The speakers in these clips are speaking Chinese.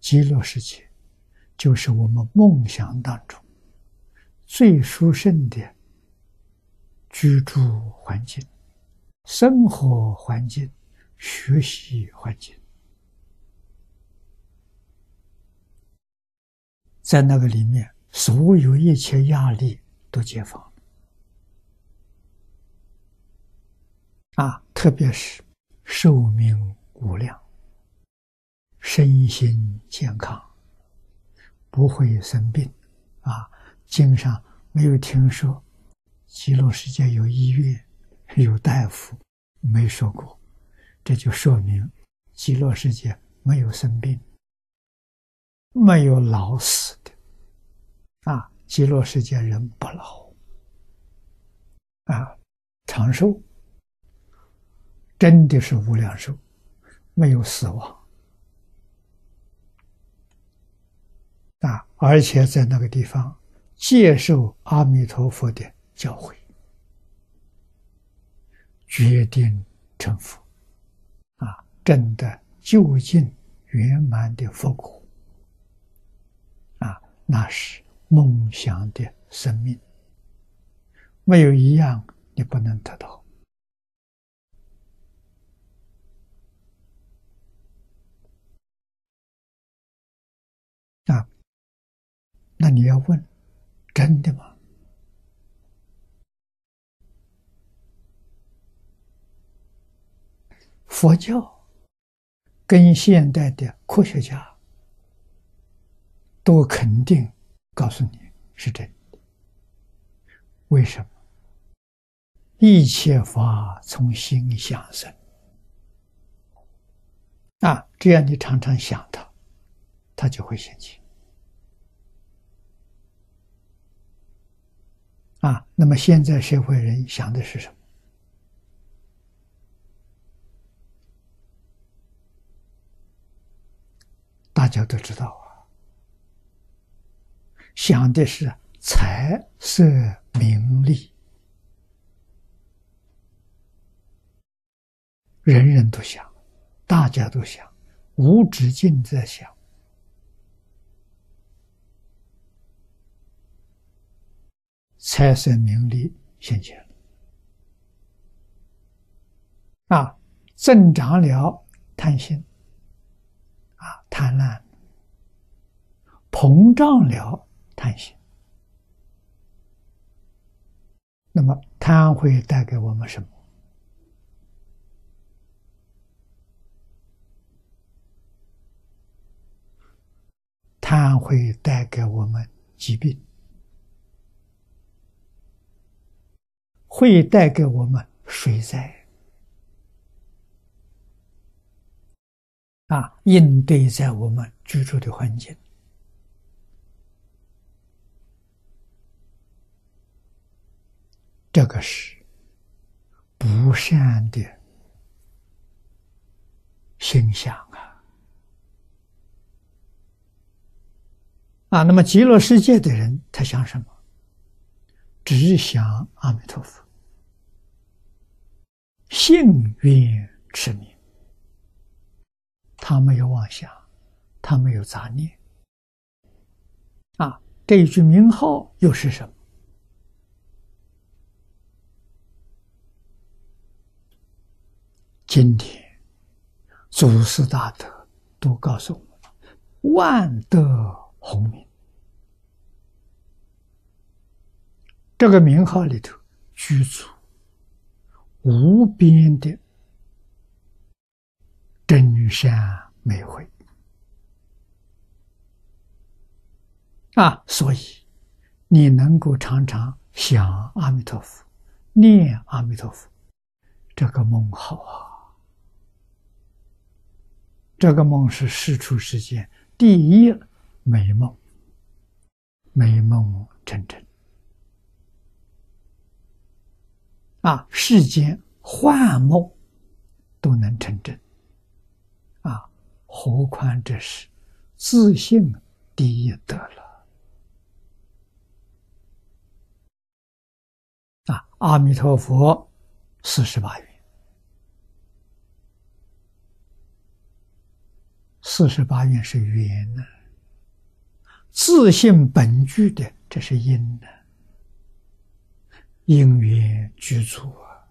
极乐世界就是我们梦想当中最殊胜的居住环境、生活环境、学习环境，在那个里面，所有一切压力都解放啊！特别是寿命无量。身心健康，不会生病，啊！经上没有听说极乐世界有医院、有大夫，没说过，这就说明极乐世界没有生病，没有老死的，啊！极乐世界人不老，啊，长寿，真的是无量寿，没有死亡。啊！而且在那个地方接受阿弥陀佛的教诲，决定成佛，啊，真的究竟圆满的佛果，啊，那是梦想的生命，没有一样你不能得到。那你要问，真的吗？佛教跟现代的科学家都肯定告诉你是真的。为什么？一切法从心想生啊！只要你常常想它，它就会现起。那么现在社会人想的是什么？大家都知道啊，想的是财色名利，人人都想，大家都想，无止境在想。财色名利现前。啊，增长了贪心。啊，贪婪。膨胀了贪心，那么贪会带给我们什么？贪会带给我们疾病。会带给我们水灾啊，应对在我们居住的环境，这个是不善的形象啊啊！那么极乐世界的人，他想什么？只想阿弥陀佛。幸运持名，他没有妄想，他没有杂念。啊，这一句名号又是什么？今天祖师大德都告诉我们：万德洪名。这个名号里头居住。无边的真善美慧啊！所以你能够常常想阿弥陀佛、念阿弥陀佛，这个梦好啊！这个梦是世出世间第一美梦，美梦成真。啊，世间幻梦都能成真，啊，何况这是自信第一德了。啊，阿弥陀佛，四十八愿，四十八愿是缘呢，自信本具的，这是因呢，因缘具足啊，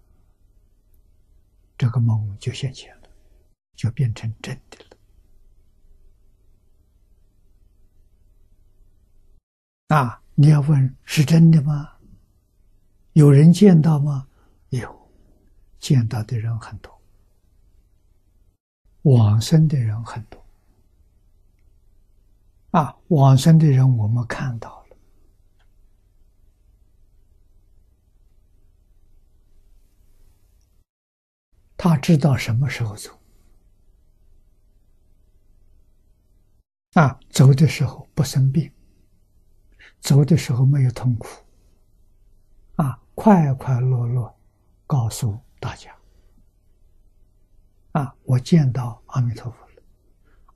这个梦就现前了，就变成真的了。啊，你要问是真的吗？有人见到吗？有，见到的人很多，往生的人很多。啊，往生的人我们看到他知道什么时候走。啊，走的时候不生病，走的时候没有痛苦。啊，快快乐乐，告诉大家。啊，我见到阿弥陀佛了，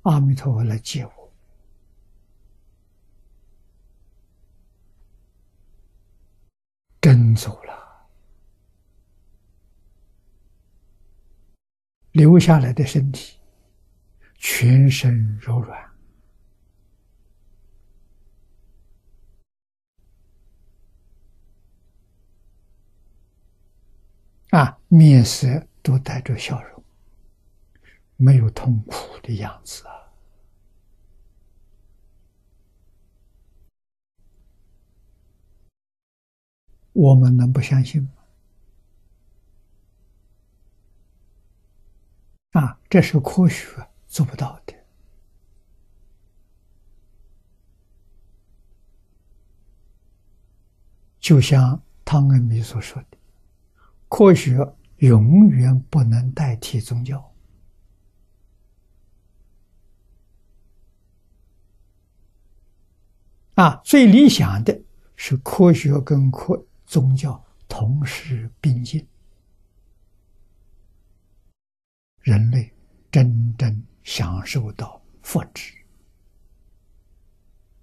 阿弥陀佛来接我。真走了，留下来的身体全身柔软，啊，面色都带着笑容，没有痛苦的样子啊。我们能不相信吗？这是科学做不到的。就像汤恩比所说的，科学永远不能代替宗教。啊，最理想的是科学跟科。宗教同时并进，人类真正享受到福祉。